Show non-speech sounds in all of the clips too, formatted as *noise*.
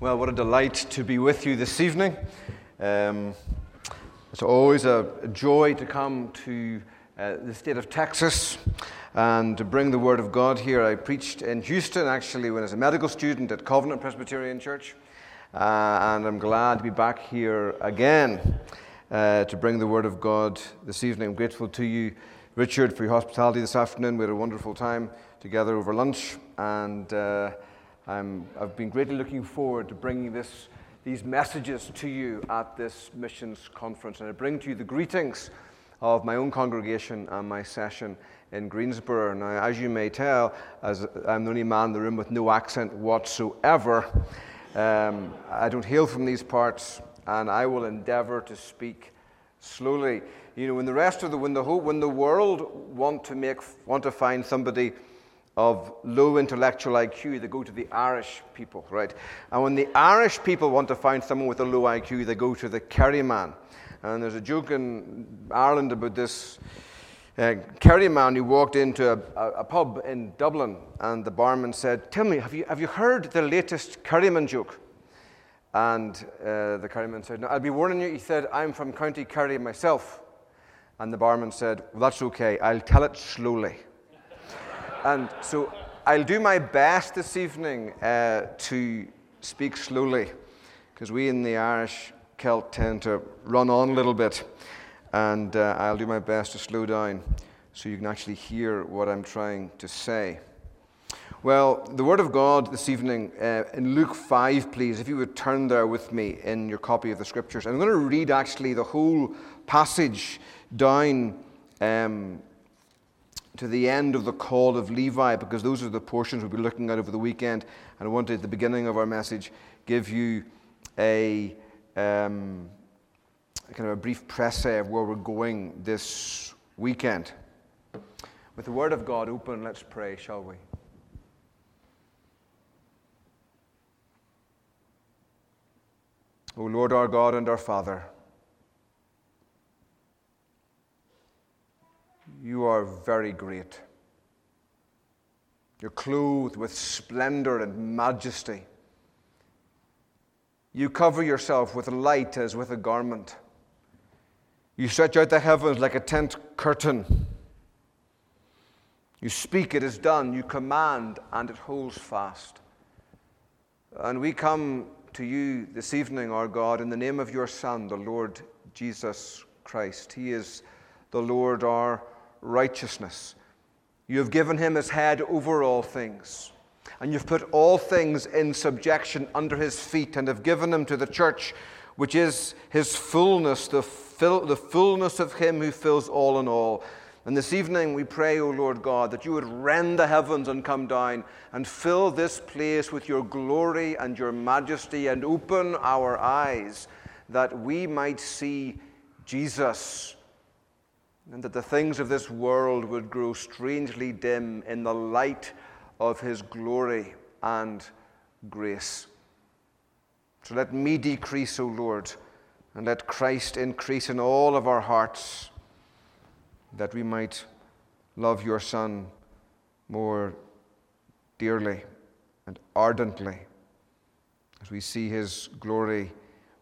Well, what a delight to be with you this evening. Um, it's always a, joy to come to uh, the state of Texas and to bring the Word of God here. I preached in Houston actually when I was a medical student at Covenant Presbyterian Church, uh, and I'm glad to be back here again uh, to bring the Word of God this evening. I'm grateful to you, Richard, for your hospitality this afternoon. We had a wonderful time together over lunch, and i have been greatly looking forward to bringing this, these messages to you at this missions conference. And I bring to you the greetings of my own congregation and my session in Greensboro. Now, as you may tell, as I'm the only man in the room with no accent whatsoever, um, I don't hail from these parts, and I will endeavor to speak slowly. You know, when the rest of the when the whole, when the world want to make want to find somebody of low intellectual IQ, they go to the Irish people, right? And when the Irish people want to find someone with a low IQ, they go to the Kerry man. And there's a joke in Ireland about this uh, Kerry man who walked into a, a, a, pub in Dublin, and the barman said, Tell me, have you, have you heard the latest Kerryman joke? And uh, the Kerryman said, No, I'll be warning you. He said, I'm from County Kerry myself. And the barman said, Well, that's okay. I'll tell it slowly. And so I'll do my best this evening uh, to speak slowly, because we in the Irish Celt tend to run on a little bit. And uh, I'll do my best to slow down so you can actually hear what I'm trying to say. Well, the Word of God this evening uh, in Luke 5, please, if you would turn there with me in your copy of the Scriptures. I'm going to read actually the whole passage down um, to the end of the call of Levi, because those are the portions we'll be looking at over the weekend. And I want to, at the beginning of our message, give you a um, kind of a brief presse of where we're going this weekend. With the Word of God open, let's pray, shall we? O Lord our God and our Father, You are very great. You're clothed with splendor and majesty. You cover yourself with light as with a garment. You stretch out the heavens like a tent curtain. You speak, it is done. You command, and it holds fast. And we come to you this evening, our God, in the name of your Son, the Lord Jesus Christ. He is the Lord our righteousness. You have given him his head over all things. And you've put all things in subjection under his feet and have given him to the church, which is his fullness, the, fill, the fullness of him who fills all in all. And this evening we pray, O Lord God, that you would rend the heavens and come down and fill this place with your glory and your majesty and open our eyes that we might see Jesus and that the things of this world would grow strangely dim in the light of his glory and grace. So let me decrease, O Lord, and let Christ increase in all of our hearts, that we might love your Son more dearly and ardently as we see his glory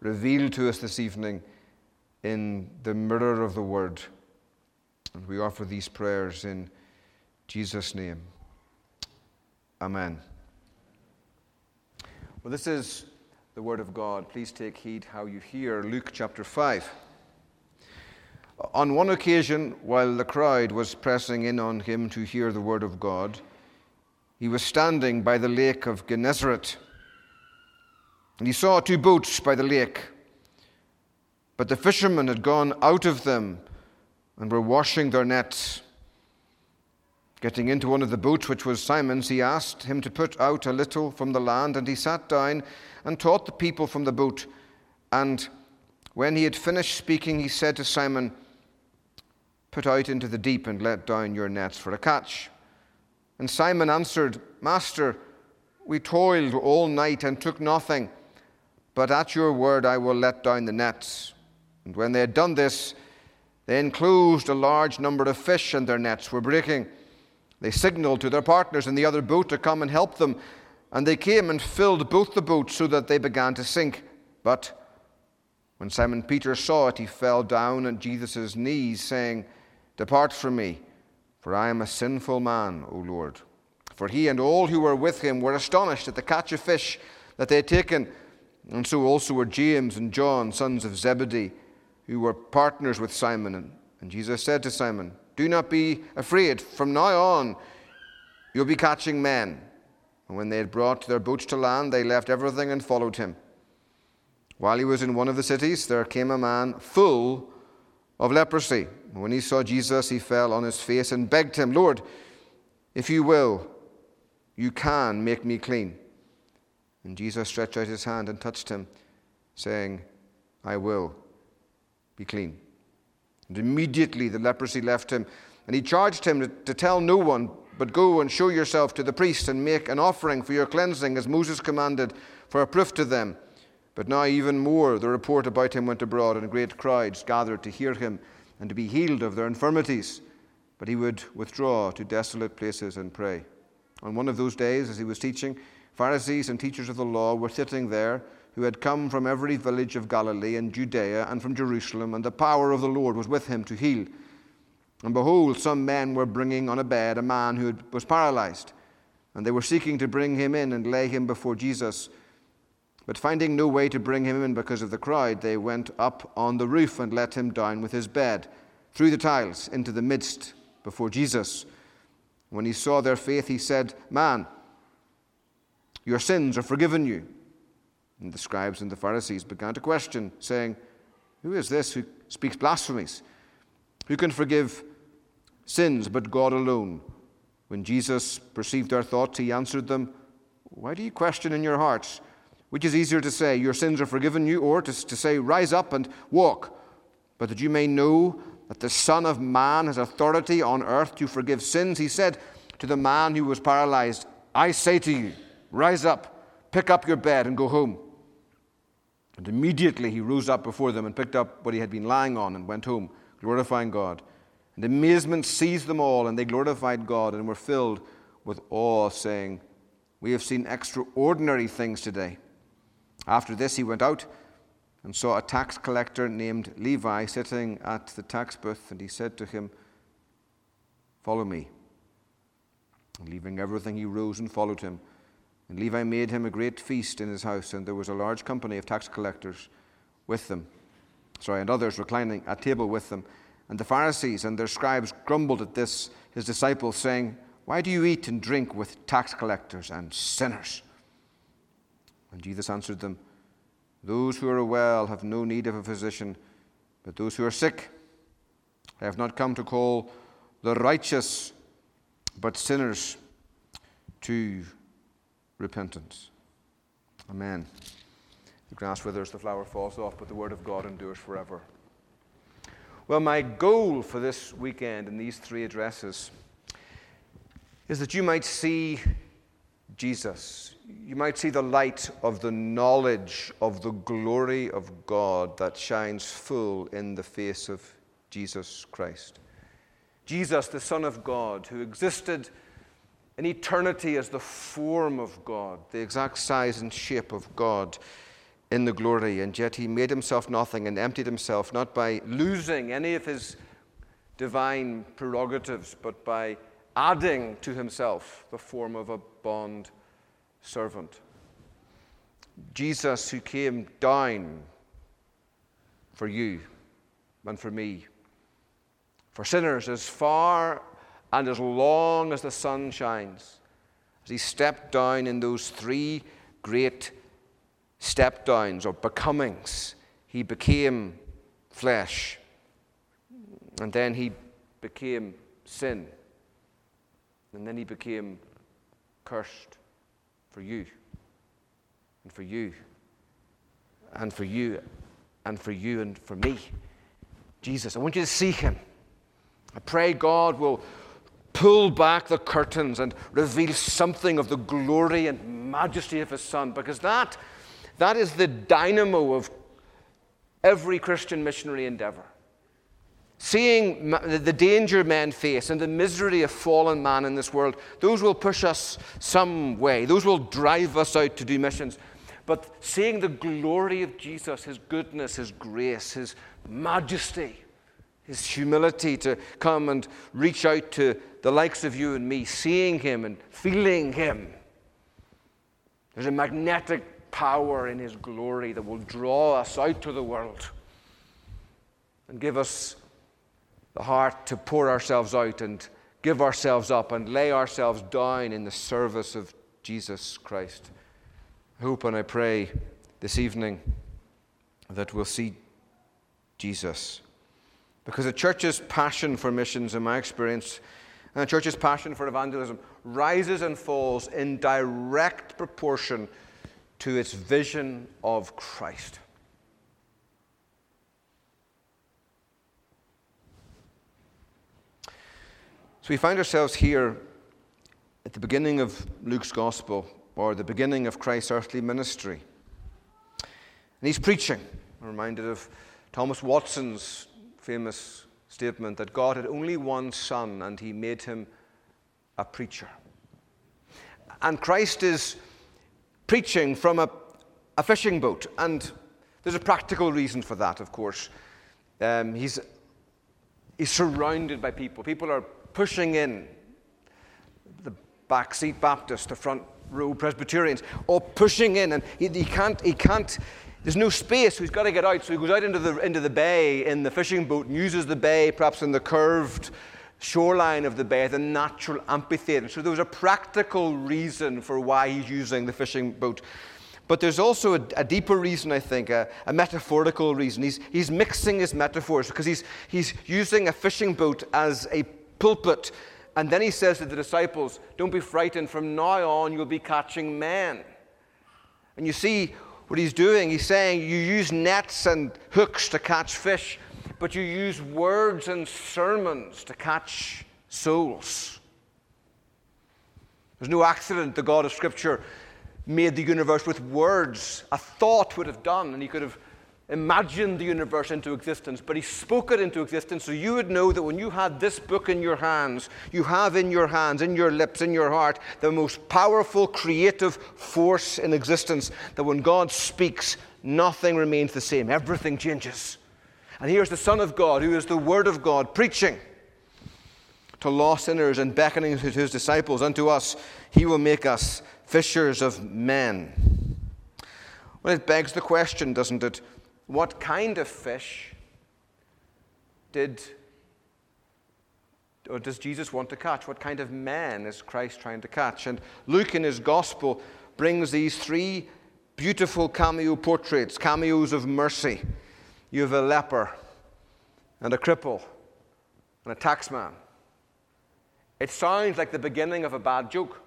revealed to us this evening in the mirror of the Word. And we offer these prayers in Jesus' name. Amen. Well, this is the Word of God. Please take heed how you hear Luke chapter 5. On one occasion, while the crowd was pressing in on him to hear the Word of God, he was standing by the lake of Gennesaret. And he saw two boats by the lake. But the fishermen had gone out of them and were washing their nets. Getting into one of the boats, which was Simon's, he asked him to put out a little from the land, and he sat down and taught the people from the boat. And when he had finished speaking, he said to Simon, Put out into the deep and let down your nets for a catch. And Simon answered, Master, we toiled all night and took nothing, but at your word I will let down the nets. And when they had done this, they enclosed a large number of fish, and their nets were breaking. They signaled to their partners in the other boat to come and help them, And they came and filled both the boats so that they began to sink. But when Simon Peter saw it, he fell down at Jesus' knees, saying, Depart from me, for I am a sinful man, O Lord. For he and all who were with him were astonished at the catch of fish that they had taken, and so also were James and John, sons of Zebedee, who were partners with Simon. And Jesus said to Simon, Do not be afraid. From now on, you'll be catching men. And when they had brought their boats to land, they left everything and followed him. While he was in one of the cities, there came a man full of leprosy. When he saw Jesus, he fell on his face and begged him, Lord, if you will, you can make me clean. And Jesus stretched out his hand and touched him, saying, I will be clean. And immediately the leprosy left him, and he charged him to, tell no one but go and show yourself to the priest and make an offering for your cleansing, as Moses commanded, for a proof to them. But now, even more, the report about him went abroad, and great crowds gathered to hear him and to be healed of their infirmities. But he would withdraw to desolate places and pray. On one of those days, as he was teaching, Pharisees and teachers of the law were sitting there who had come from every village of Galilee and Judea and from Jerusalem, and the power of the Lord was with him to heal. And behold, some men were bringing on a bed a man who was paralyzed. And they were seeking to bring him in and lay him before Jesus. But finding no way to bring him in because of the crowd, they went up on the roof and let him down with his bed through the tiles into the midst before Jesus. When he saw their faith, he said, Man, your sins are forgiven you. And the scribes and the Pharisees began to question, saying, Who is this who speaks blasphemies? Who can forgive sins but God alone. When Jesus perceived their thoughts, he answered them, Why do you question in your hearts? Which is easier to say, Your sins are forgiven you, or to, to say, Rise up and walk? But that you may know that the Son of Man has authority on earth to forgive sins, he said to the man who was paralyzed, I say to you, Rise up, pick up your bed, and go home. And immediately he rose up before them and picked up what he had been lying on and went home, glorifying God. And amazement seized them all, and they glorified God and were filled with awe, saying, We have seen extraordinary things today. After this, he went out and saw a tax collector named Levi sitting at the tax booth, and he said to him, Follow me. And leaving everything, he rose and followed him. And Levi made him a great feast in his house, and there was a large company of tax collectors with them. Sorry, and others reclining at table with them. And the Pharisees and their scribes grumbled at this, his disciples, saying, Why do you eat and drink with tax collectors and sinners? And Jesus answered them, Those who are well have no need of a physician, but those who are sick. I have not come to call the righteous, but sinners to repentance. Amen. The grass withers, the flower falls off, but the word of God endures forever. Well, my goal for this weekend in these three addresses is that you might see Jesus. You might see the light of the knowledge of the glory of God that shines full in the face of Jesus Christ. Jesus, the Son of God, who existed in eternity as the form of God, the exact size and shape of God in the glory, and yet he made himself nothing and emptied himself, not by losing any of his divine prerogatives, but by adding to himself the form of a bond servant. Jesus, who came down for you and for me, for sinners as far and as long as the sun shines, as he stepped down in those three great step downs or becomings. He became flesh. And then he became sin. And then he became cursed for you. And for you. And for you. And for you and for me. Jesus, I want you to see him. I pray God will pull back the curtains and reveal something of the glory and majesty of his Son, because that that is the dynamo of every Christian missionary endeavor. seeing the danger men face and the misery of fallen man in this world, those will push us some way. Those will drive us out to do missions. But seeing the glory of Jesus, his goodness, his grace, his majesty, his humility to come and reach out to the likes of you and me, seeing him and feeling him. There's a magnetic power in his glory that will draw us out to the world and give us the heart to pour ourselves out and give ourselves up and lay ourselves down in the service of Jesus Christ. I hope and I pray this evening that we'll see Jesus. Because the church's passion for missions, in my experience, and the church's passion for evangelism rises and falls in direct proportion to its vision of Christ. So we find ourselves here at the beginning of Luke's gospel, or the beginning of Christ's earthly ministry. And he's preaching. I'm reminded of Thomas Watson's famous statement that God had only one son and he made him a preacher. And Christ is preaching from a, a fishing boat. And there's a practical reason for that, of course. Um, he's, he's surrounded by people. People are pushing in the backseat Baptists, the front row Presbyterians, all pushing in, and he, he, can't, he can't, there's no space, so he's got to get out. So he goes out into the, into the bay in the fishing boat and uses the bay, perhaps in the curved shoreline of the bay, the natural amphitheater. So there was a practical reason for why he's using the fishing boat. But there's also a, a deeper reason, I think, a, a, metaphorical reason. He's, he's mixing his metaphors because he's, he's using a fishing boat as a pulpit. And then he says to the disciples, Don't be frightened. From now on, you'll be catching men. And you see what he's doing. He's saying you use nets and hooks to catch fish, but you use words and sermons to catch souls. There's no accident the God of Scripture made the universe with words. A thought would have done, and he could have imagined the universe into existence, but he spoke it into existence so you would know that when you had this book in your hands, you have in your hands, in your lips, in your heart, the most powerful creative force in existence. That when God speaks, nothing remains the same, everything changes. And here's the Son of God, who is the Word of God, preaching to lost sinners and beckoning to his disciples. Unto us, he will make us fishers of men. Well, it begs the question, doesn't it? What kind of fish did or does Jesus want to catch? What kind of man is Christ trying to catch? And Luke in his gospel brings these three beautiful cameo portraits, cameos of mercy. You have a leper and a cripple and a taxman. It sounds like the beginning of a bad joke.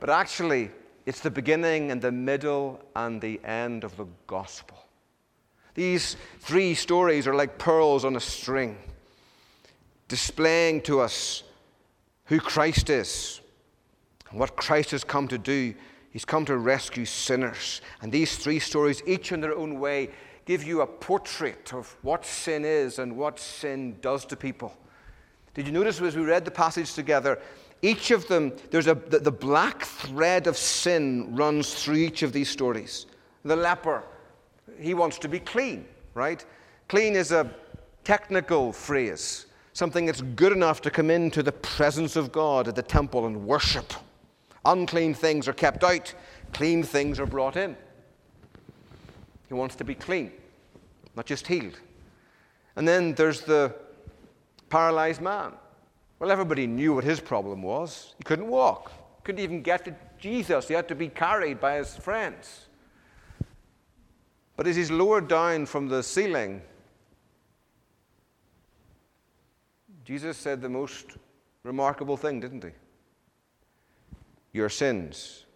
But actually, it's the beginning and the middle and the end of the gospel. These three stories are like pearls on a string, displaying to us who Christ is and what Christ has come to do. He's come to rescue sinners. And these three stories, each in their own way, give you a portrait of what sin is and what sin does to people. Did you notice as we read the passage together each of them, there's a, the, the black thread of sin runs through each of these stories. The leper, he wants to be clean, right? Clean is a technical phrase, something that's good enough to come into the presence of God at the temple and worship. Unclean things are kept out, clean things are brought in. He wants to be clean, not just healed. And then there's the paralyzed man. Well, everybody knew what his problem was. He couldn't walk, couldn't even get to Jesus. He had to be carried by his friends. But as he's lowered down from the ceiling, Jesus said the most remarkable thing, didn't he? Your sins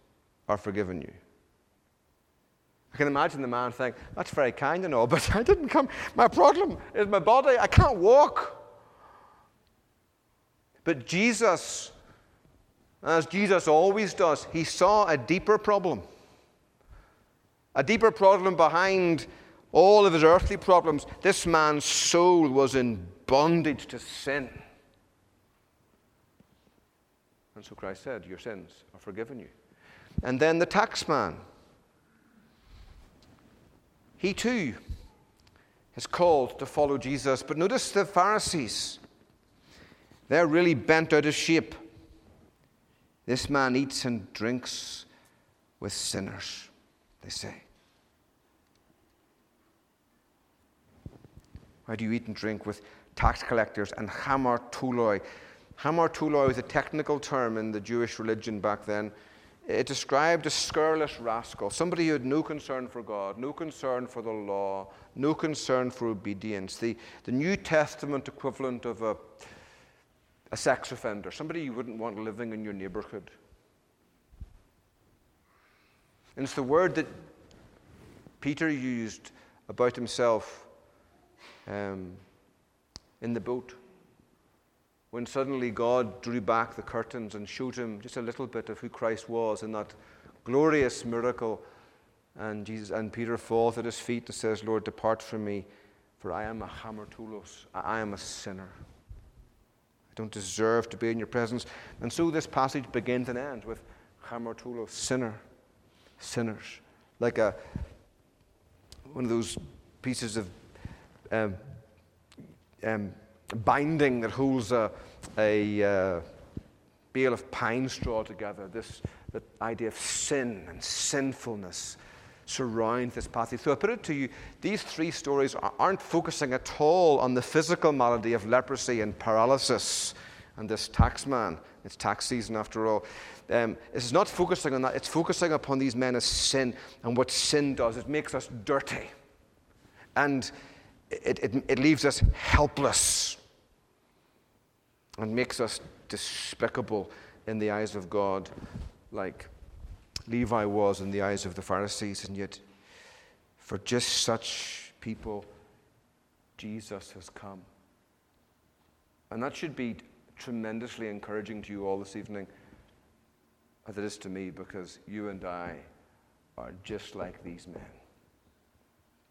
are forgiven you. I can imagine the man saying, That's very kind and all, but *laughs* I didn't come. My problem is my body. I can't walk. But Jesus, as Jesus always does, he saw a deeper problem. A deeper problem behind all of his earthly problems, this man's soul was in bondage to sin. And so Christ said, Your sins are forgiven you. And then the taxman. He too is called to follow Jesus. But notice the Pharisees. They're really bent out of shape. This man eats and drinks with sinners, they say. Why do you eat and drink with tax collectors and hamartoloi? Hamartoloi was a technical term in the Jewish religion back then. It described a scurrilous rascal, somebody who had no concern for God, no concern for the law, no concern for obedience. The, the New Testament equivalent of a, a sex offender, somebody you wouldn't want living in your neighborhood. And it's the word that Peter used about himself um, in the boat when suddenly God drew back the curtains and showed him just a little bit of who Christ was in that glorious miracle. And, Jesus, and Peter falls at his feet and says, Lord, depart from me, for I am a hamartolos. I am a sinner. I don't deserve to be in your presence. And so this passage begins and ends with hamartolos, sinner, sinners. Like a, one of those pieces of um, um, binding that holds a, a uh, bale of pine straw together. This the idea of sin and sinfulness surrounds this passage. So I put it to you these three stories aren't focusing at all on the physical malady of leprosy and paralysis and this taxman. It's tax season after all. Um, it's not focusing on that, it's focusing upon these men as sin and what sin does. It makes us dirty. And it, it, it leaves us helpless and makes us despicable in the eyes of God, like Levi was in the eyes of the Pharisees. And yet, for just such people, Jesus has come. And that should be tremendously encouraging to you all this evening, as it is to me, because you and I are just like these men.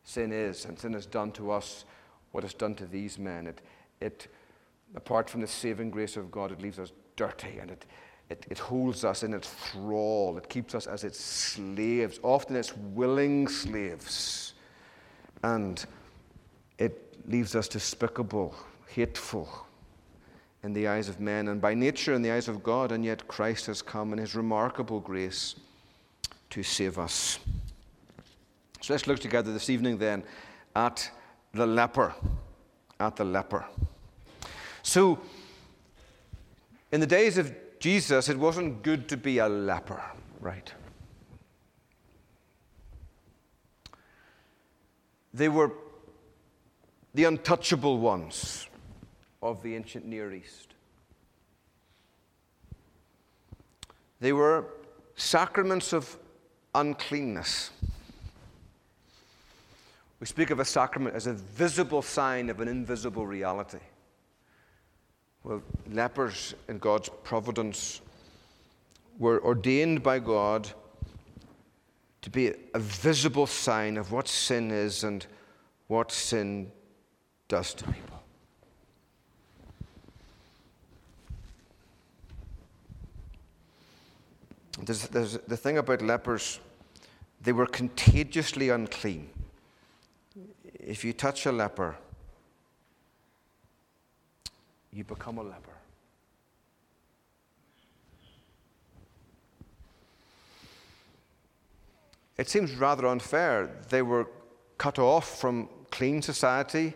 Sin is, and sin has done to us what it's done to these men. It, it apart from the saving grace of God, it leaves us dirty and it, it, it holds us in its thrall. It keeps us as its slaves, often its willing slaves. And it leaves us despicable, hateful in the eyes of men and by nature in the eyes of God. And yet Christ has come in his remarkable grace to save us. So let's look together this evening then at the leper. At the leper. So, in the days of Jesus, it wasn't good to be a leper, right? They were the untouchable ones of the ancient Near East. They were sacraments of uncleanness. We speak of a sacrament as a visible sign of an invisible reality. Well, lepers in God's providence were ordained by God to be a visible sign of what sin is and what sin does to people. There's, there's the thing about lepers, they were contagiously unclean. If you touch a leper, you become a leper. It seems rather unfair. They were cut off from clean society.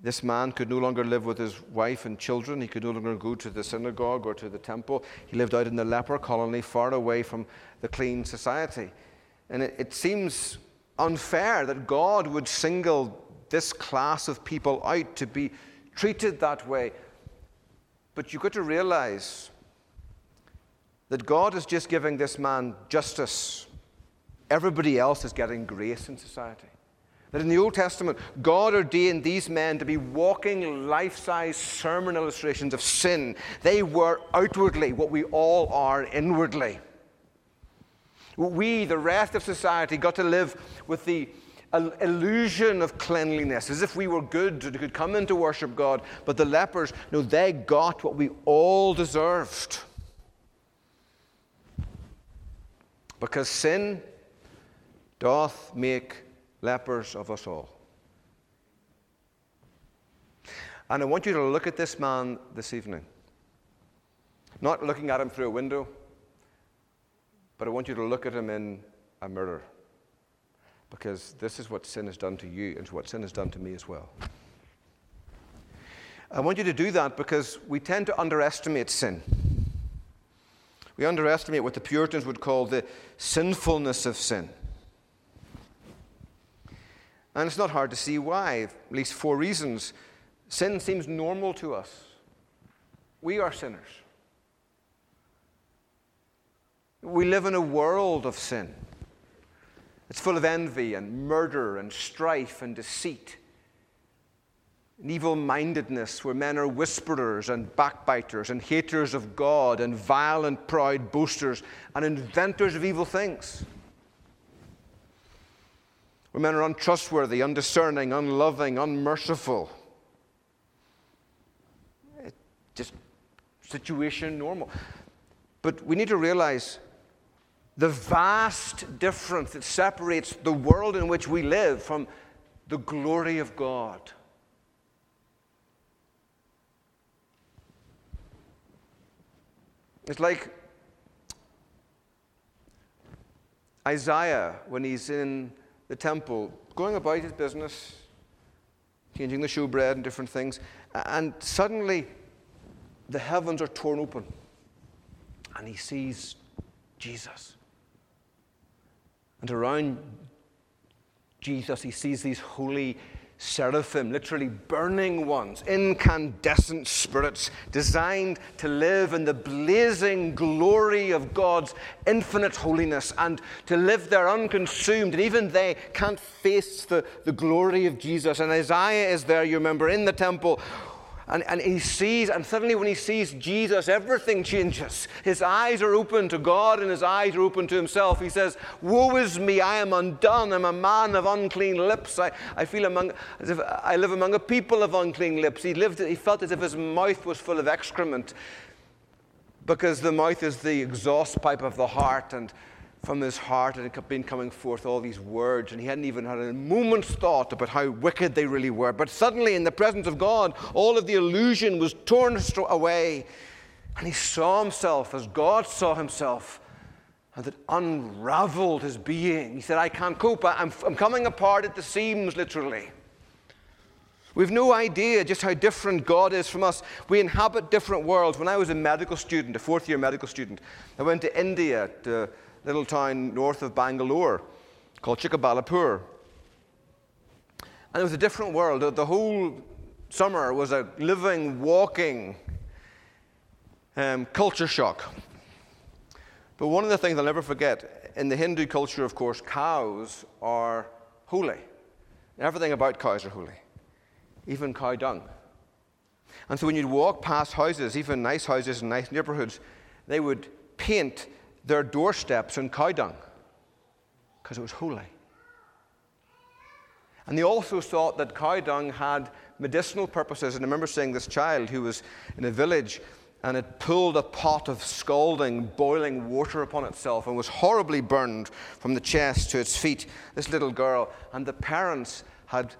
This man could no longer live with his wife and children. He could no longer go to the synagogue or to the temple. He lived out in the leper colony, far away from the clean society. And it, it seems unfair that God would single this class of people out to be treated that way. But you've got to realize that God is just giving this man justice. Everybody else is getting grace in society. That in the Old Testament, God ordained these men to be walking life size sermon illustrations of sin. They were outwardly what we all are inwardly. We, the rest of society, got to live with the illusion of cleanliness, as if we were good and could come in to worship God. But the lepers, no, they got what we all deserved. Because sin doth make lepers of us all. And I want you to look at this man this evening. Not looking at him through a window, but I want you to look at him in a mirror. Because this is what sin has done to you, and what sin has done to me as well. I want you to do that because we tend to underestimate sin. We underestimate what the Puritans would call the sinfulness of sin. And it's not hard to see why, at least four reasons. Sin seems normal to us. We are sinners. We live in a world of sin. It's full of envy and murder and strife and deceit and evil mindedness, where men are whisperers and backbiters and haters of God and violent, proud boasters and inventors of evil things. Where men are untrustworthy, undiscerning, unloving, unmerciful It's just situation normal. But we need to realize the vast difference that separates the world in which we live from the glory of God. It's like Isaiah when he's in the temple, going about his business, changing the showbread and different things, and suddenly the heavens are torn open and he sees Jesus. And around Jesus, he sees these holy seraphim, literally burning ones, incandescent spirits designed to live in the blazing glory of God's infinite holiness and to live there unconsumed. And even they can't face the, the glory of Jesus. And Isaiah is there, you remember, in the temple and, and he sees, and suddenly when he sees Jesus, everything changes. His eyes are open to God and his eyes are open to himself. He says, Woe is me, I am undone. I'm a man of unclean lips. I, I feel among, as if I live among a people of unclean lips. He, lived, he felt as if his mouth was full of excrement because the mouth is the exhaust pipe of the heart. And from his heart and it had been coming forth all these words, and he hadn't even had a moment's thought about how wicked they really were. But suddenly, in the presence of God, all of the illusion was torn away, and he saw himself as God saw himself, and it unraveled his being. He said, I can't cope. I'm, I'm coming apart at the seams, literally. We've no idea just how different God is from us. We inhabit different worlds. When I was a medical student, a fourth year medical student, I went to India to little town north of Bangalore called Chikkabalapur. And it was a different world. The whole summer was a living, walking um, culture shock. But one of the things I'll never forget in the Hindu culture, of course, cows are holy. Everything about cows are holy, even cow dung. And so when you'd walk past houses, even nice houses in nice neighborhoods, they would paint their doorsteps in cow dung because it was holy. And they also thought that cow dung had medicinal purposes. And I remember seeing this child who was in a village and it pulled a pot of scalding, boiling water upon itself and was horribly burned from the chest to its feet. This little girl. And the parents had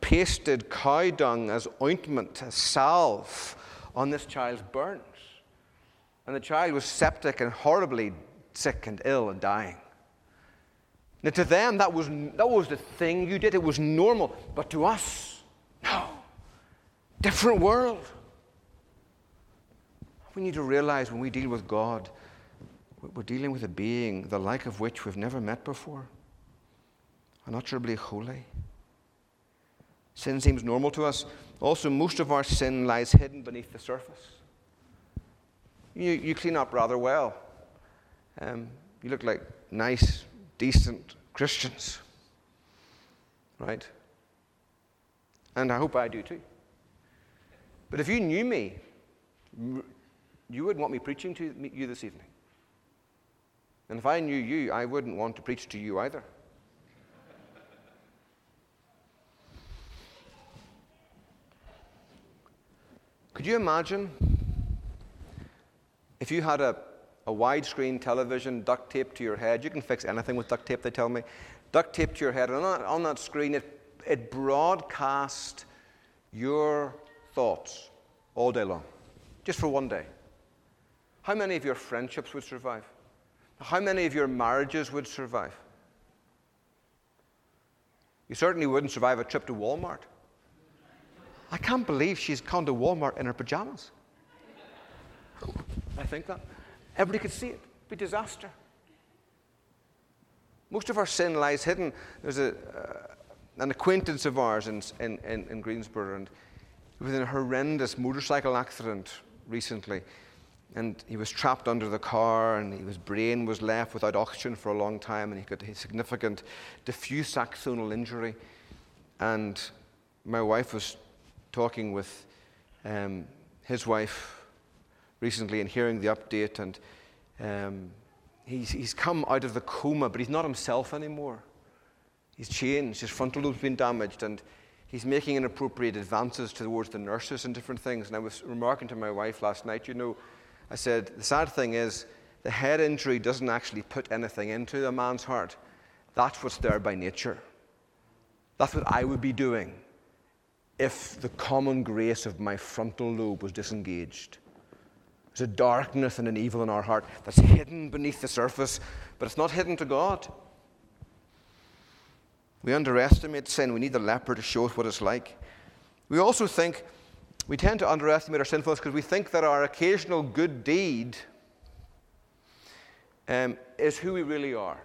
pasted cow dung as ointment, as salve on this child's burns. And the child was septic and horribly sick and ill and dying. Now, to them, that was, that was the thing you did. It was normal. But to us, no. Different world. We need to realize when we deal with God, we're dealing with a being the like of which we've never met before, unutterably holy. Sin seems normal to us. Also, most of our sin lies hidden beneath the surface you, you clean up rather well. Um, you look like nice, decent Christians. Right? And I hope I do too. But if you knew me, you wouldn't want me preaching to you this evening. And if I knew you, I wouldn't want to preach to you either. Could you imagine if you had a, a widescreen television duct taped to your head? You can fix anything with duct tape, they tell me. Duct taped to your head, and on that, on that screen, it, it broadcast your thoughts all day long, just for one day. How many of your friendships would survive? How many of your marriages would survive? You certainly wouldn't survive a trip to Walmart. I can't believe she's gone to Walmart in her pajamas. I think that. Everybody could see it. It'd be disaster. Most of our sin lies hidden. There's a, uh, an acquaintance of ours in, in, in, in Greensboro, and he was in a horrendous motorcycle accident recently. And he was trapped under the car, and his brain was left without oxygen for a long time, and he got a significant diffuse axonal injury. And my wife was talking with um, his wife recently and hearing the update, and um, he's, he's come out of the coma, but he's not himself anymore. He's changed, his frontal lobe's been damaged, and he's making inappropriate advances towards the nurses and different things. And I was remarking to my wife last night, you know, I said, the sad thing is, the head injury doesn't actually put anything into a man's heart. That's what's there by nature. That's what I would be doing if the common grace of my frontal lobe was disengaged. There's a darkness and an evil in our heart that's hidden beneath the surface, but it's not hidden to God. We underestimate sin. We need the leper to show us what it's like. We also think, we tend to underestimate our sinfulness because we think that our occasional good deed um, is who we really are.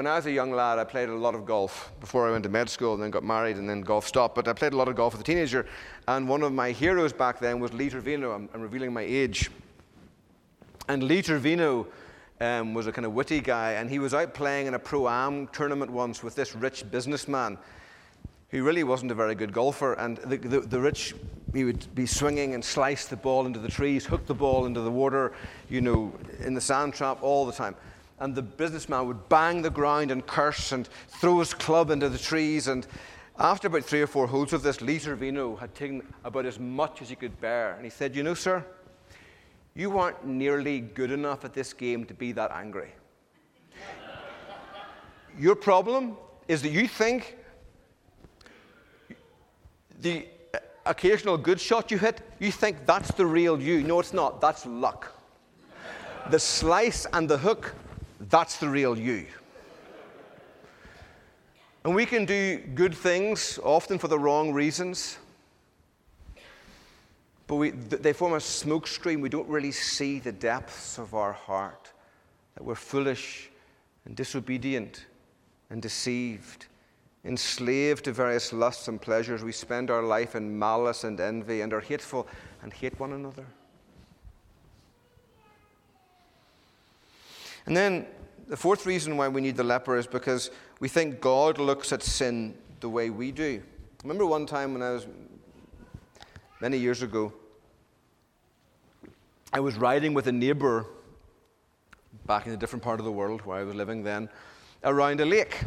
When I was a young lad, I played a lot of golf before I went to med school and then got married and then golf stopped. But I played a lot of golf as a teenager. And one of my heroes back then was Lee Trevino. I'm, I'm revealing my age. And Lee Trevino um, was a kind of witty guy. And he was out playing in a pro am tournament once with this rich businessman who really wasn't a very good golfer. And the, the, the, rich, he would be swinging and slice the ball into the trees, hook the ball into the water, you know, in the sand trap all the time and the businessman would bang the ground and curse and throw his club into the trees. And after about three or four holes of this, Lee Trevino had taken about as much as he could bear. And he said, You know, sir, you aren't nearly good enough at this game to be that angry. Your problem is that you think the occasional good shot you hit, you think that's the real you. No, it's not. That's luck. The slice and the hook that's the real you. And we can do good things, often for the wrong reasons. But we, they form a smokescreen. We don't really see the depths of our heart. That we're foolish and disobedient and deceived, enslaved to various lusts and pleasures. We spend our life in malice and envy and are hateful and hate one another. And then the fourth reason why we need the leper is because we think God looks at sin the way we do. Remember one time when I was many years ago, I was riding with a neighbor back in a different part of the world where I was living then around a lake,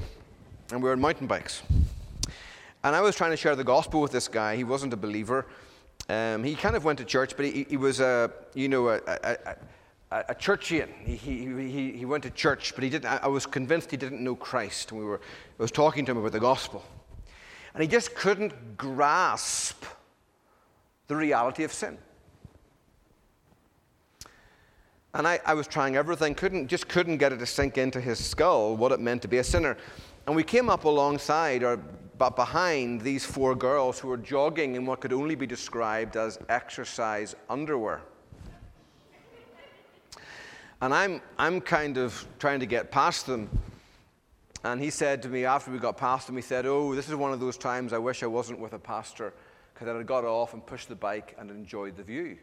and we were on mountain bikes. And I was trying to share the gospel with this guy. He wasn't a believer. Um, he kind of went to church, but he, he was a, you know, a, a, a, a churchian. He, he, he, he went to church, but he didn't, I was convinced he didn't know Christ. And we were, I was talking to him about the gospel. And he just couldn't grasp the reality of sin. And I, I was trying everything, couldn't, just couldn't get it to sink into his skull what it meant to be a sinner. And we came up alongside or but behind these four girls who were jogging in what could only be described as exercise underwear. And I'm, I'm kind of trying to get past them. And he said to me after we got past them, he said, Oh, this is one of those times I wish I wasn't with a pastor because I'd have got off and pushed the bike and enjoyed the view.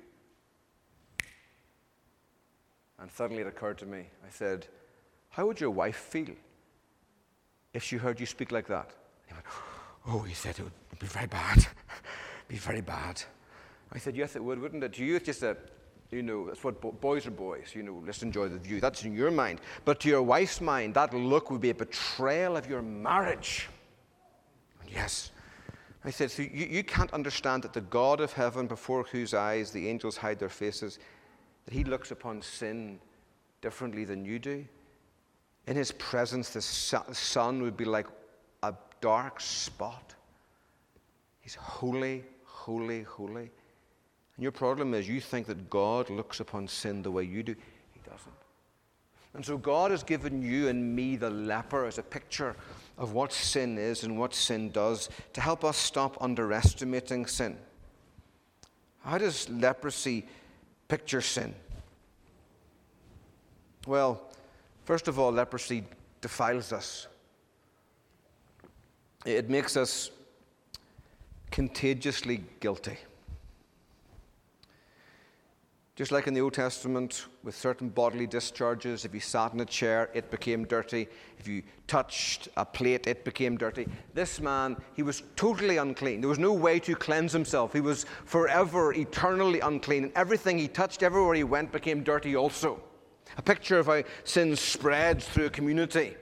And suddenly it occurred to me. I said, How would your wife feel if she heard you speak like that? He went, Oh, he said, it would be very bad. *laughs* be very bad. I said, Yes, it would, wouldn't it? To you, it's just a, you know, that's what bo- boys are boys. You know, let's enjoy the view. That's in your mind. But to your wife's mind, that look would be a betrayal of your marriage. Yes, I said, so you, you can't understand that the God of heaven, before whose eyes the angels hide their faces, that he looks upon sin differently than you do? In his presence, the sun would be like a dark spot. He's holy, holy, holy. And your problem is you think that God looks upon sin the way you do. He doesn't. And so God has given you and me the leper as a picture of what sin is and what sin does to help us stop underestimating sin. How does leprosy picture sin? Well, first of all, leprosy defiles us. It makes us contagiously guilty. Just like in the Old Testament, with certain bodily discharges, if you sat in a chair, it became dirty. If you touched a plate, it became dirty. This man, he was totally unclean. There was no way to cleanse himself. He was forever, eternally unclean. And everything he touched, everywhere he went, became dirty also. A picture of how sin spreads through a community.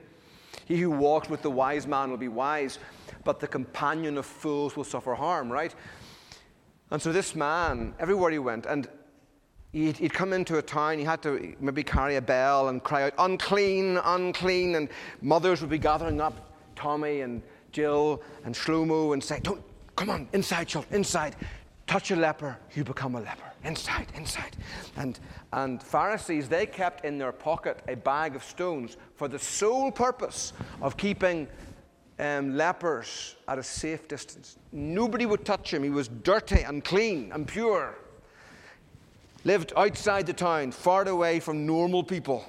He who walks with the wise man will be wise, but the companion of fools will suffer harm, right? And so this man, everywhere he went, and He'd, he'd, come into a town, he had to maybe carry a bell and cry out, unclean, unclean. And mothers would be gathering up Tommy and Jill and Shlomo and say, Don't, come on, inside, children, inside. Touch a leper, you become a leper. Inside, inside. And, and Pharisees, they kept in their pocket a bag of stones for the sole purpose of keeping um, lepers at a safe distance. Nobody would touch him. He was dirty and clean and pure lived outside the town, far away from normal people.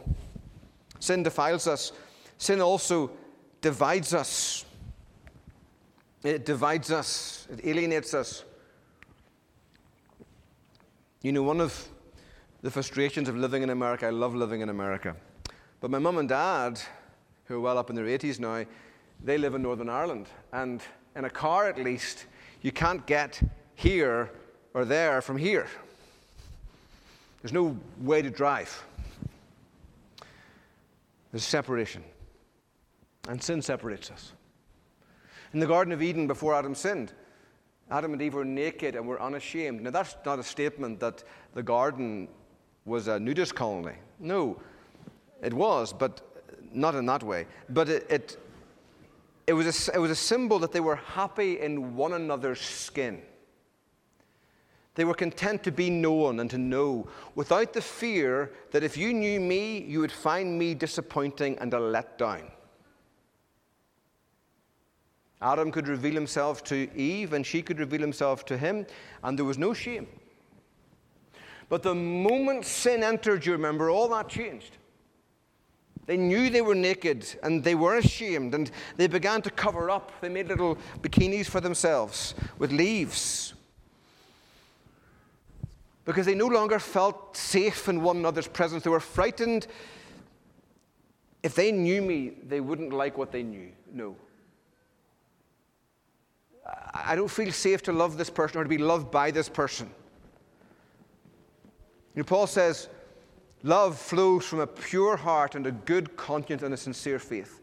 Sin defiles us. Sin also divides us. It divides us, it alienates us. You know, one of the frustrations of living in America, I love living in America. But my mum and dad, who are well up in their 80s now, they live in Northern Ireland. And in a car, at least, you can't get here or there from here. There's no way to drive. There's separation. And sin separates us. In the Garden of Eden, before Adam sinned, Adam and Eve were naked and were unashamed. Now, that's not a statement that the garden was a nudist colony. No, it was, but not in that way. But it, it, it, was, a, it was a symbol that they were happy in one another's skin. They were content to be known and to know without the fear that if you knew me, you would find me disappointing and a letdown. Adam could reveal himself to Eve, and she could reveal himself to him, and there was no shame. But the moment sin entered, you remember, all that changed. They knew they were naked and they were ashamed, and they began to cover up. They made little bikinis for themselves with leaves because they no longer felt safe in one another's presence. They were frightened. If they knew me, they wouldn't like what they knew. No. I don't feel safe to love this person or to be loved by this person. You know, Paul says, Love flows from a pure heart and a good conscience and a sincere faith.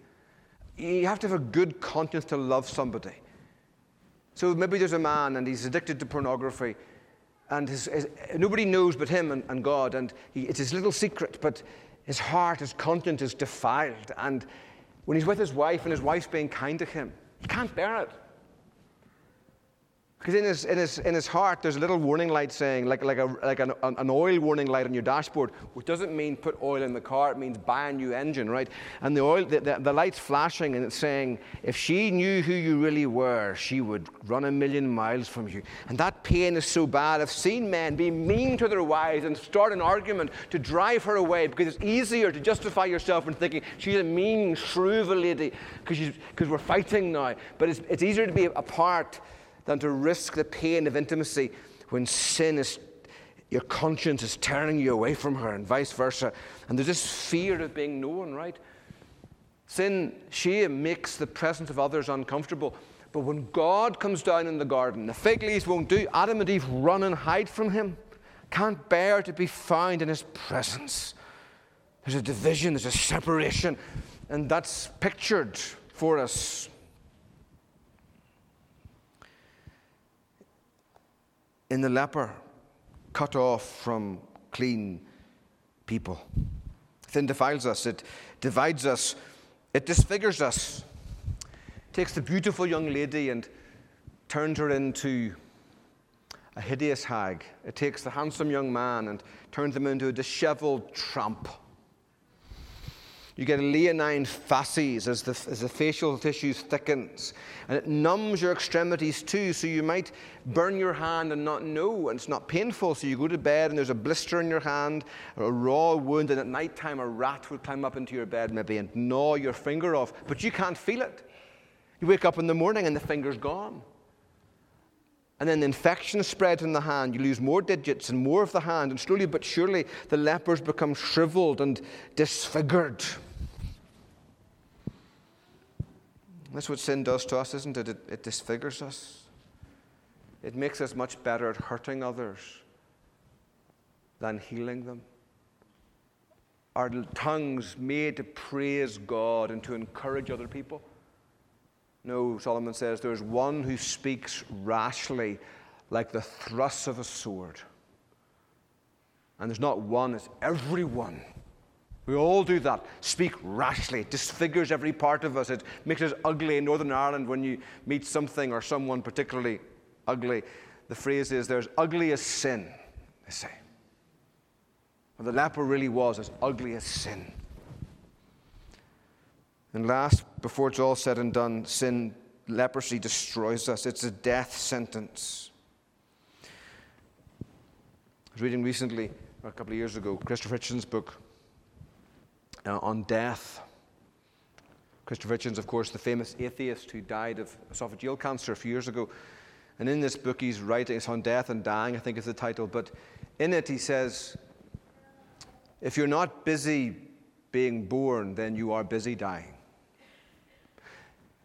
You have to have a good conscience to love somebody. So maybe there's a man and he's addicted to pornography and his, his, nobody knows but him and, and God, and he, it's his little secret, but his heart, his conscience is defiled. And when he's with his wife and his wife's being kind to him, he can't bear it. Because in his, in, his, in his heart, there's a little warning light saying, like, like, a, like an, an oil warning light on your dashboard, which doesn't mean put oil in the car, it means buy a new engine, right? And the, oil, the, the, the light's flashing and it's saying, if she knew who you really were, she would run a million miles from you. And that pain is so bad. I've seen men be mean to their wives and start an argument to drive her away because it's easier to justify yourself in thinking she's a mean, shrew lady because we're fighting now. But it's, it's easier to be apart than to risk the pain of intimacy when sin is, your conscience is turning you away from her, and vice versa. And there's this fear of being known, right? Sin, shame makes the presence of others uncomfortable. But when God comes down in the garden, the fig leaves won't do. Adam and Eve run and hide from him. Can't bear to be found in his presence. There's a division, there's a separation, and that's pictured for us in the leper, cut off from clean people. Sin defiles us, it divides us, it disfigures us. takes the beautiful young lady and turns her into a hideous hag. It takes the handsome young man and turns him into a disheveled tramp. You get a leonine facies as the, as the facial tissue thickens, and it numbs your extremities too, so you might burn your hand and not know, and it's not painful. So you go to bed and there's a blister in your hand, or a raw wound, and at night time a rat would climb up into your bed maybe and gnaw your finger off, but you can't feel it. You wake up in the morning and the finger's gone. And then the infection spreads in the hand. You lose more digits and more of the hand, and slowly but surely the lepers become shriveled and disfigured. That's what sin does to us, isn't it? It, it disfigures us. It makes us much better at hurting others than healing them. Our tongues made to praise God and to encourage other people. No, Solomon says, there's one who speaks rashly like the thrust of a sword. And there's not one, it's everyone we all do that. Speak rashly. It disfigures every part of us. It makes us ugly in Northern Ireland when you meet something or someone particularly ugly. The phrase is, there's ugly as sin, they say. Well, the leper really was as ugly as sin. And last, before it's all said and done, sin, leprosy destroys us. It's a death sentence. I was reading recently, a couple of years ago, Christopher Hitchens' book, uh, on death. Christopher Hitchens, of course, the famous atheist who died of esophageal cancer a few years ago. And in this book, he's writing, it's on death and dying, I think is the title. But in it, he says, if you're not busy being born, then you are busy dying.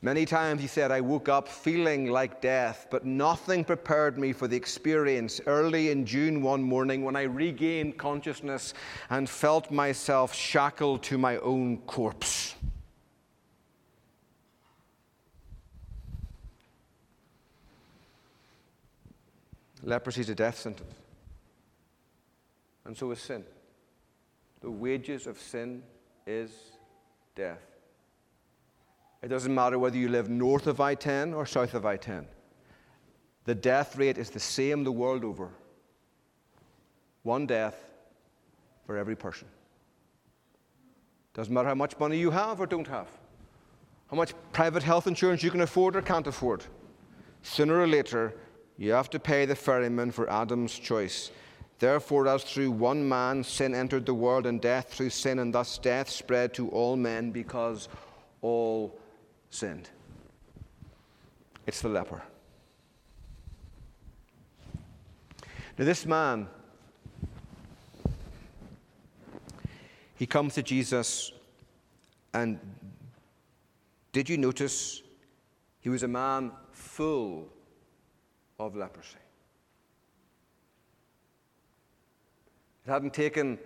Many times he said, I woke up feeling like death, but nothing prepared me for the experience early in June one morning when I regained consciousness and felt myself shackled to my own corpse. Leprosy is a death sentence, and so is sin. The wages of sin is death. It doesn't matter whether you live north of I 10 or south of I 10. The death rate is the same the world over one death for every person. Doesn't matter how much money you have or don't have, how much private health insurance you can afford or can't afford. Sooner or later, you have to pay the ferryman for Adam's choice. Therefore, as through one man sin entered the world, and death through sin, and thus death spread to all men because all sinned. It's the leper. Now, this man, he comes to Jesus, and did you notice he was a man full of leprosy? It hadn't taken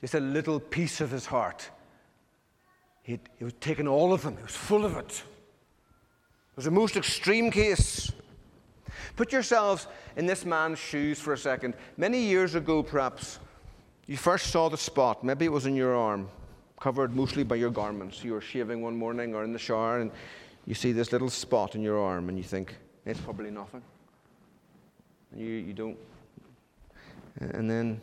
just a little piece of his heart he he was taking all of them, he was full of it. It was a most extreme case. Put yourselves in this man's shoes for a second. Many years ago, perhaps, you first saw the spot. Maybe it was in your arm, covered mostly by your garments. You were shaving one morning or in the shower, and you see this little spot in your arm, and you think, it's probably nothing. And you, you don't. And then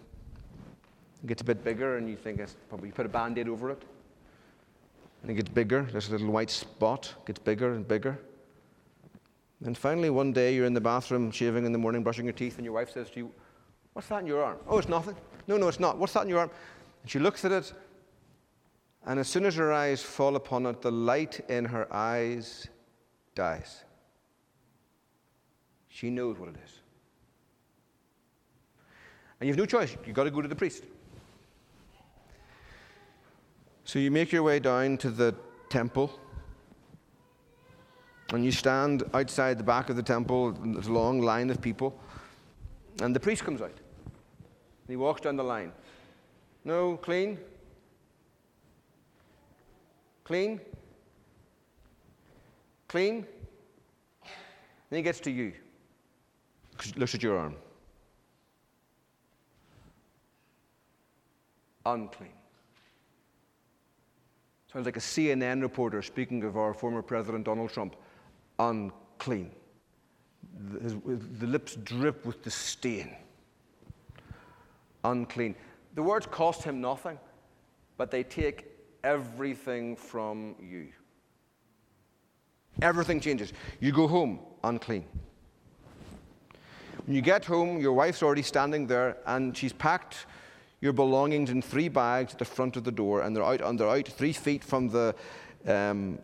it gets a bit bigger, and you think it's probably you put a band aid over it. And it gets bigger. There's a little white spot, gets bigger and bigger. And finally, one day you're in the bathroom shaving in the morning, brushing your teeth, and your wife says to you, What's that in your arm? Oh, it's nothing. No, no, it's not. What's that in your arm? And she looks at it, and as soon as her eyes fall upon it, the light in her eyes dies. She knows what it is. And you have no choice. You've got to go to the priest. So you make your way down to the temple. And you stand outside the back of the temple, there's a long line of people. And the priest comes out. And he walks down the line. No, clean. Clean. Clean. Then he gets to you. Looks at your arm. Unclean. Sounds like a CNN reporter speaking of our former President Donald Trump. Unclean. The, the lips drip with disdain. Unclean. The words cost him nothing, but they take everything from you. Everything changes. You go home unclean. When you get home, your wife's already standing there and she's packed your belongings in three bags at the front of the door, and they're out, and they're out three feet from the um,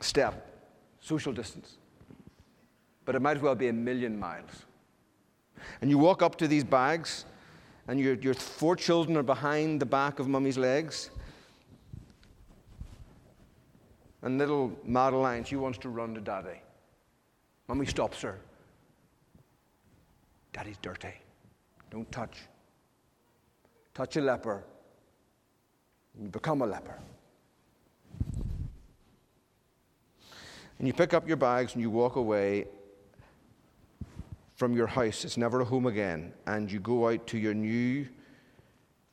step, social distance. But it might as well be a million miles. And you walk up to these bags, and your, your four children are behind the back of mummy's legs. And little Madeline, she wants to run to daddy. Mummy stops her. Daddy's dirty. Don't touch. Touch a leper, you become a leper. And you pick up your bags and you walk away from your house. It's never a home again. And you go out to your new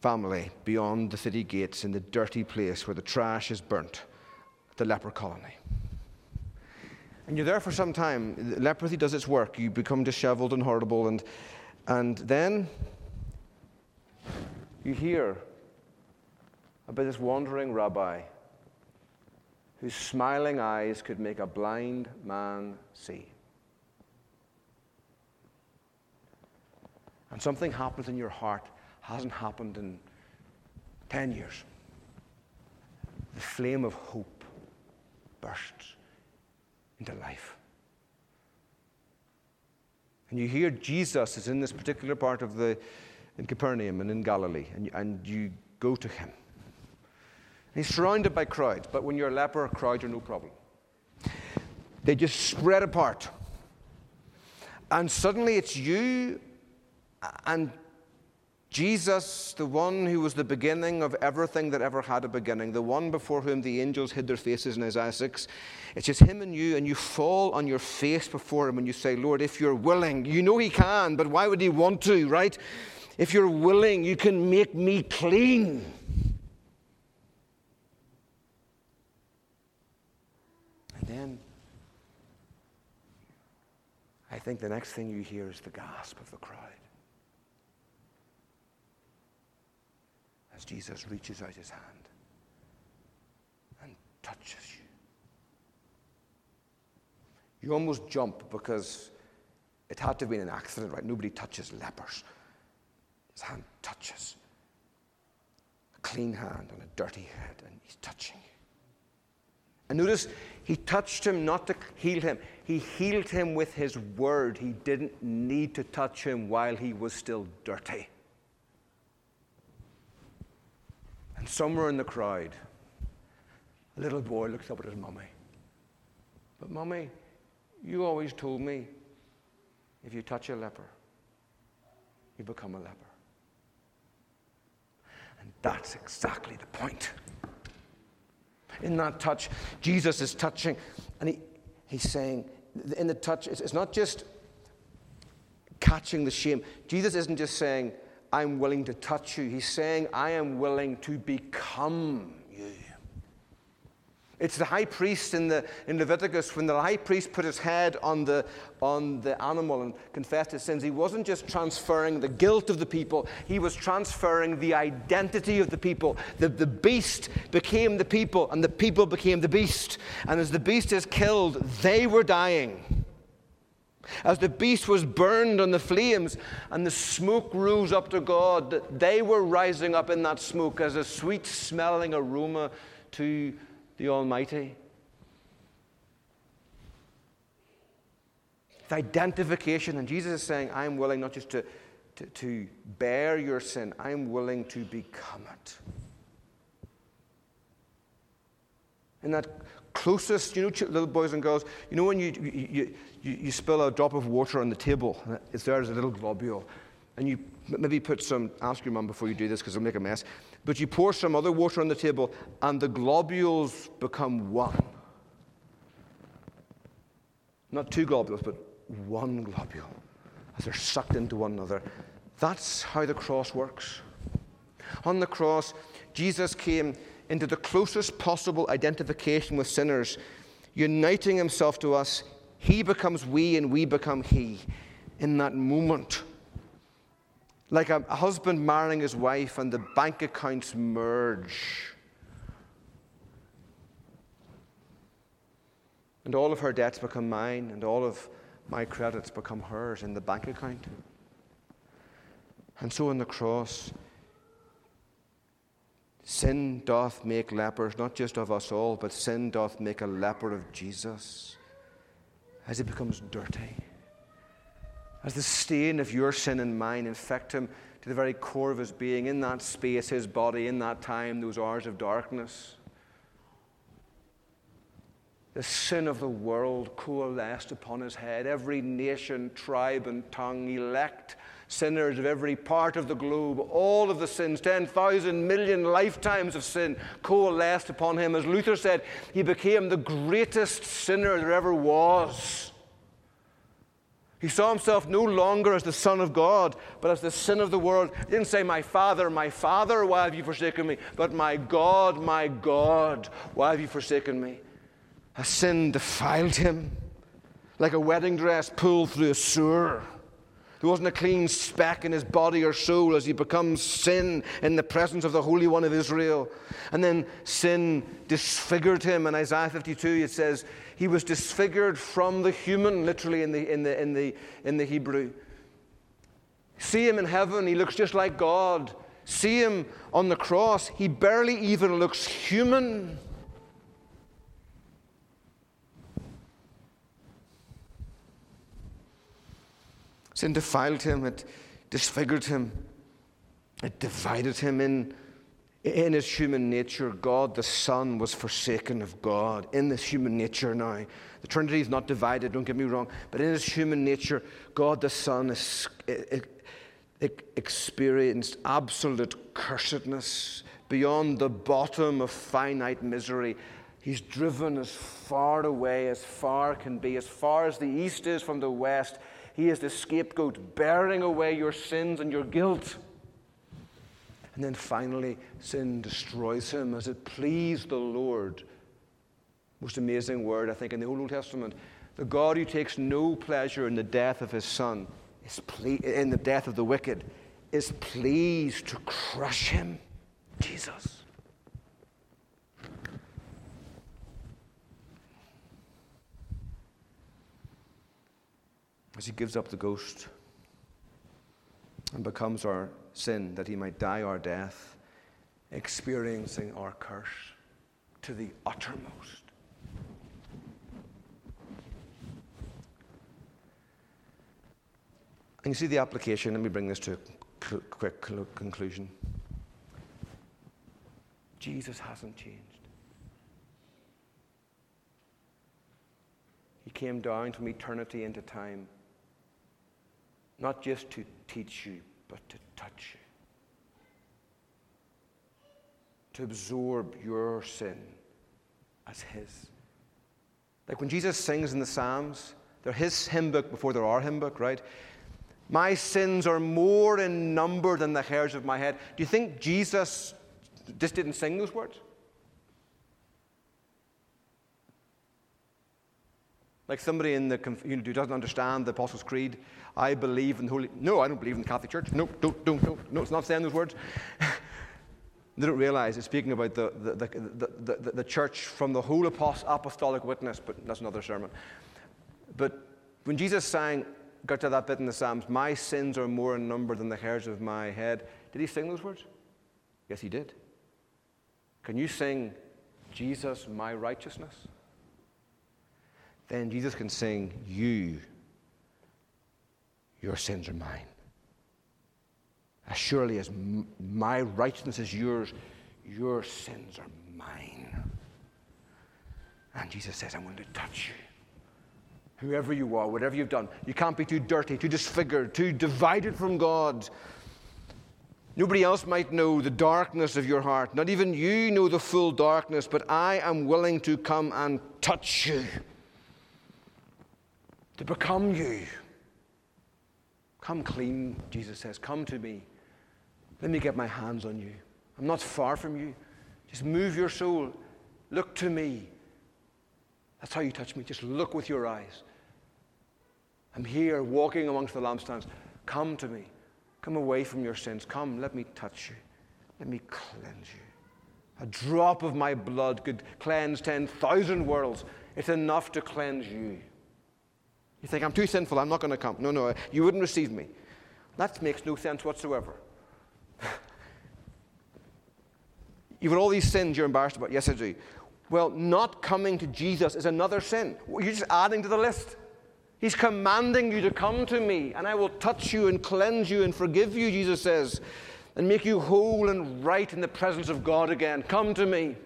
family beyond the city gates in the dirty place where the trash is burnt, the leper colony. And you're there for some time. Leprosy does its work. You become disheveled and horrible, and and then you hear about this wandering rabbi whose smiling eyes could make a blind man see. And something happens in your heart, hasn't happened in 10 years. The flame of hope bursts into life. And you hear Jesus is in this particular part of the, in Capernaum and in Galilee, and, and you go to him. He's surrounded by crowds, but when you're a leper, crowds are no problem. They just spread apart. And suddenly it's you and Jesus, the one who was the beginning of everything that ever had a beginning, the one before whom the angels hid their faces in Isaiah 6, it's just him and you, and you fall on your face before him and you say, Lord, if you're willing, you know he can, but why would he want to, right? If you're willing, you can make me clean. And then I think the next thing you hear is the gasp of the crowd. As Jesus reaches out his hand and touches you. You almost jump because it had to have been an accident, right? Nobody touches lepers. His hand touches a clean hand on a dirty head, and he's touching you. And notice, he touched him not to heal him, he healed him with his word. He didn't need to touch him while he was still dirty. And somewhere in the crowd, a little boy looks up at his mummy. But, mummy, you always told me if you touch a leper, you become a leper. And that's exactly the point. In that touch, Jesus is touching, and he, he's saying, in the touch, it's, it's not just catching the shame. Jesus isn't just saying, I'm willing to touch you. He's saying, I am willing to become you. It's the high priest in, the, in Leviticus, when the high priest put his head on the, on the animal and confessed his sins, he wasn't just transferring the guilt of the people, he was transferring the identity of the people. The, the beast became the people, and the people became the beast. And as the beast is killed, they were dying. As the beast was burned on the flames and the smoke rose up to God, they were rising up in that smoke as a sweet smelling aroma to the Almighty. It's identification, and Jesus is saying, I'm willing not just to, to, to bear your sin, I'm willing to become it. In that closest, you know, little boys and girls, you know when you, you, you, you spill a drop of water on the table, it's there as a little globule, and you maybe put some, ask your mum before you do this because it'll make a mess, but you pour some other water on the table, and the globules become one. Not two globules, but one globule. As they're sucked into one another, That's how the cross works. On the cross, Jesus came into the closest possible identification with sinners, uniting himself to us. He becomes we and we become he in that moment. Like a, husband marrying his wife and the bank accounts merge. And all of her debts become mine, and all of my credits become hers in the bank account. And so on the cross, sin doth make lepers, not just of us all, but sin doth make a leper of Jesus as it becomes dirty. As the stain of your sin and mine infect him to the very core of his being, in that space, his body, in that time, those hours of darkness. The sin of the world coalesced upon his head. Every nation, tribe, and tongue, elect sinners of every part of the globe, all of the sins, 10,000 million lifetimes of sin coalesced upon him. As Luther said, he became the greatest sinner there ever was. He saw himself no longer as the Son of God, but as the sin of the world. He didn't say, My Father, my Father, why have you forsaken me? But my God, my God, why have you forsaken me? A sin defiled him like a wedding dress pulled through a sewer. There wasn't a clean speck in his body or soul as he becomes sin in the presence of the Holy One of Israel. And then sin disfigured him. In Isaiah 52, it says, he was disfigured from the human, literally in the, in the, in the, in the Hebrew. See him in heaven, he looks just like God. See him on the cross, he barely even looks human. Sin defiled him, it disfigured him, it divided him in, in his human nature. God the Son was forsaken of God in this human nature now. The Trinity is not divided, don't get me wrong, but in his human nature, God the Son is, eh, eh, experienced absolute cursedness beyond the bottom of finite misery. He's driven as far away as far can be, as far as the east is from the west. He is the scapegoat, bearing away your sins and your guilt. And then finally, sin destroys him as it pleased the Lord. Most amazing word, I think, in the whole Old Testament. The God who takes no pleasure in the death of his son, is ple- in the death of the wicked, is pleased to crush him. Jesus. As he gives up the ghost and becomes our sin that he might die our death, experiencing our curse to the uttermost. And you see the application. Let me bring this to a quick conclusion. Jesus hasn't changed. He came down from eternity into time not just to teach you, but to touch you, to absorb your sin as His. Like when Jesus sings in the Psalms, they're His hymn book before they're our hymn book, right? My sins are more in number than the hairs of my head. Do you think Jesus just didn't sing those words? Like somebody in the know, who doesn't understand the Apostles' Creed, I believe in the Holy. No, I don't believe in the Catholic Church. No, don't, don't, no, no. It's not saying those words. *laughs* they don't realize it's speaking about the, the, the, the, the church from the whole apostolic witness, but that's another sermon. But when Jesus sang, got to that bit in the Psalms, my sins are more in number than the hairs of my head, did he sing those words? Yes, he did. Can you sing, Jesus, my righteousness? Then Jesus can sing, You, your sins are mine. As surely as my righteousness is yours, your sins are mine. And Jesus says, I'm going to touch you. Whoever you are, whatever you've done, you can't be too dirty, too disfigured, too divided from God. Nobody else might know the darkness of your heart. Not even you know the full darkness, but I am willing to come and touch you to become you. Come clean, Jesus says. Come to me. Let me get my hands on you. I'm not far from you. Just move your soul. Look to me. That's how you touch me. Just look with your eyes. I'm here walking amongst the lampstands. Come to me. Come away from your sins. Come, let me touch you. Let me cleanse you. A drop of my blood could cleanse 10,000 worlds. It's enough to cleanse you. You think, I'm too sinful, I'm not going to come. No, no, you wouldn't receive me. That makes no sense whatsoever. *laughs* You've got all these sins you're embarrassed about. Yes, I do. Well, not coming to Jesus is another sin. You're just adding to the list. He's commanding you to come to me, and I will touch you and cleanse you and forgive you, Jesus says, and make you whole and right in the presence of God again. Come to me.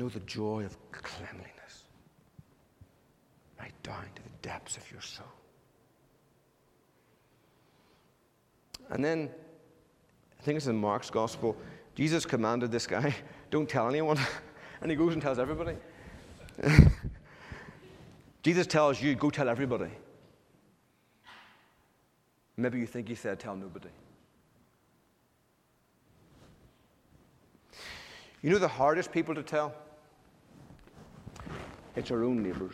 Know the joy of cleanliness right down to the depths of your soul. And then, I think it's in Mark's gospel, Jesus commanded this guy, *laughs* don't tell anyone. *laughs* and he goes and tells everybody. *laughs* Jesus tells you, go tell everybody. Maybe you think he said, tell nobody. You know the hardest people to tell? It's our own neighbours.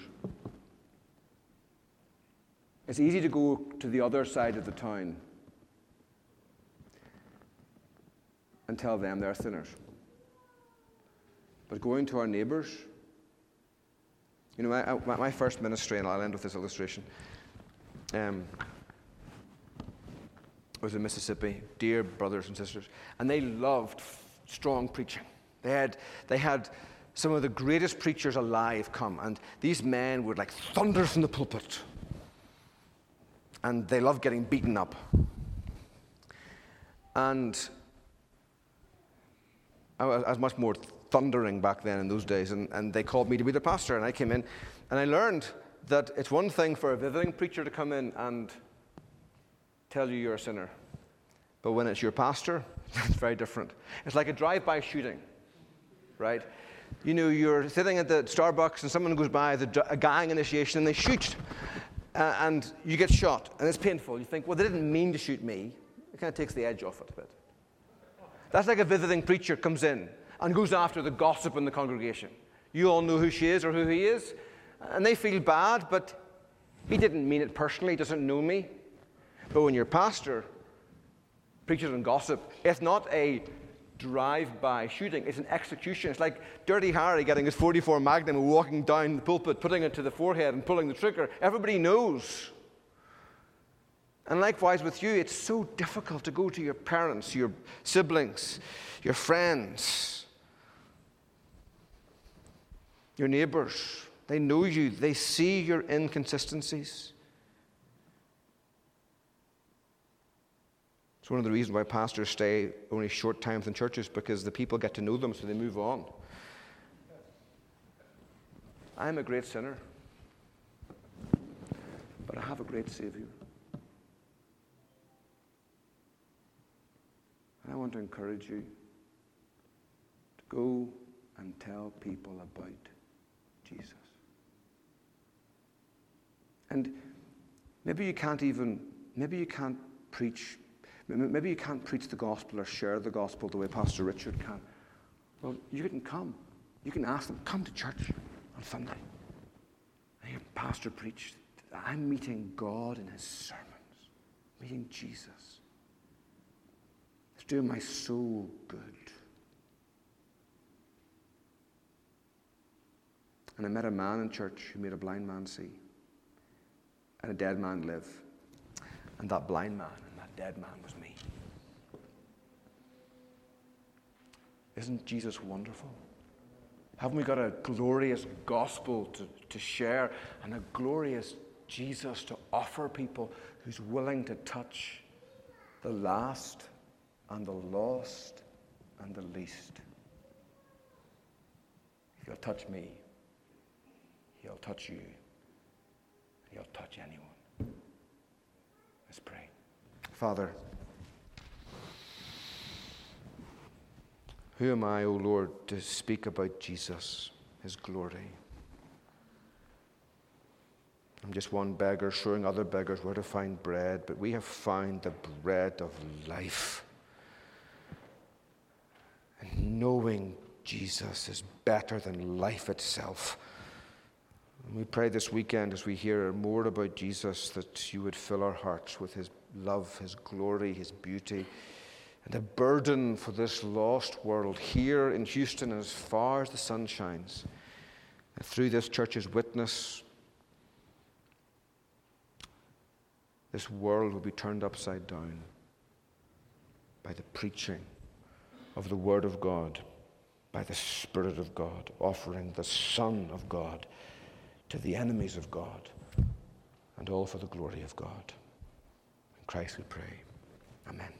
It's easy to go to the other side of the town and tell them they're sinners. But going to our neighbours, you know, my, my first ministry, and I'll end with this illustration, um, was in Mississippi, dear brothers and sisters, and they loved strong preaching. They had, they had some of the greatest preachers alive come, and these men would like thunder from the pulpit. And they loved getting beaten up. And I was, much more thundering back then in those days, and, and they called me to be the pastor, and I came in, and I learned that it's one thing for a visiting preacher to come in and tell you you're a sinner, but when it's your pastor, *laughs* it's very different. It's like a drive-by shooting right? You know, you're sitting at the Starbucks and someone goes by, the, a gang initiation, and they shoot. Uh, and you get shot, and it's painful. You think, well, they didn't mean to shoot me. It kind of takes the edge off it a bit. That's like a visiting preacher comes in and goes after the gossip in the congregation. You all know who she is or who he is, and they feel bad, but he didn't mean it personally, he doesn't know me. But when your pastor preaches on gossip, it's not a drive-by shooting. It's an execution. It's like Dirty Harry getting his 44 Magnum and walking down the pulpit, putting it to the forehead and pulling the trigger. Everybody knows. And likewise with you, it's so difficult to go to your parents, your siblings, your friends, your neighbors. They know you, they see your inconsistencies. It's one of the reasons why pastors stay only short times in churches because the people get to know them so they move on. I'm a great sinner, but I have a great Savior. And I want to encourage you to go and tell people about Jesus. And maybe you can't even, maybe you can't preach Maybe you can't preach the gospel or share the gospel the way Pastor Richard can. Well, you can come. You can ask them, come to church on Sunday. And your pastor preached. I'm meeting God in his sermons, meeting Jesus. It's doing my soul good. And I met a man in church who made a blind man see and a dead man live. And that blind man dead man was me. Isn't Jesus wonderful? Haven't we got a glorious gospel to, to share and a glorious Jesus to offer people who's willing to touch the last and the lost and the least? You'll touch me, he'll touch you, he'll touch anyone. Let's pray. Father, who am I, O Lord, to speak about Jesus, his glory. I'm just one beggar showing other beggars where to find bread, but we have found the bread of life. And knowing Jesus is better than life itself. And we pray this weekend as we hear more about Jesus that you would fill our hearts with his love, his glory, his beauty, and a burden for this lost world here in Houston as far as the sun shines. And through this church's witness, this world will be turned upside down by the preaching of the Word of God, by the Spirit of God, offering the Son of God to the enemies of God, and all for the glory of God. Christ we pray. Amen.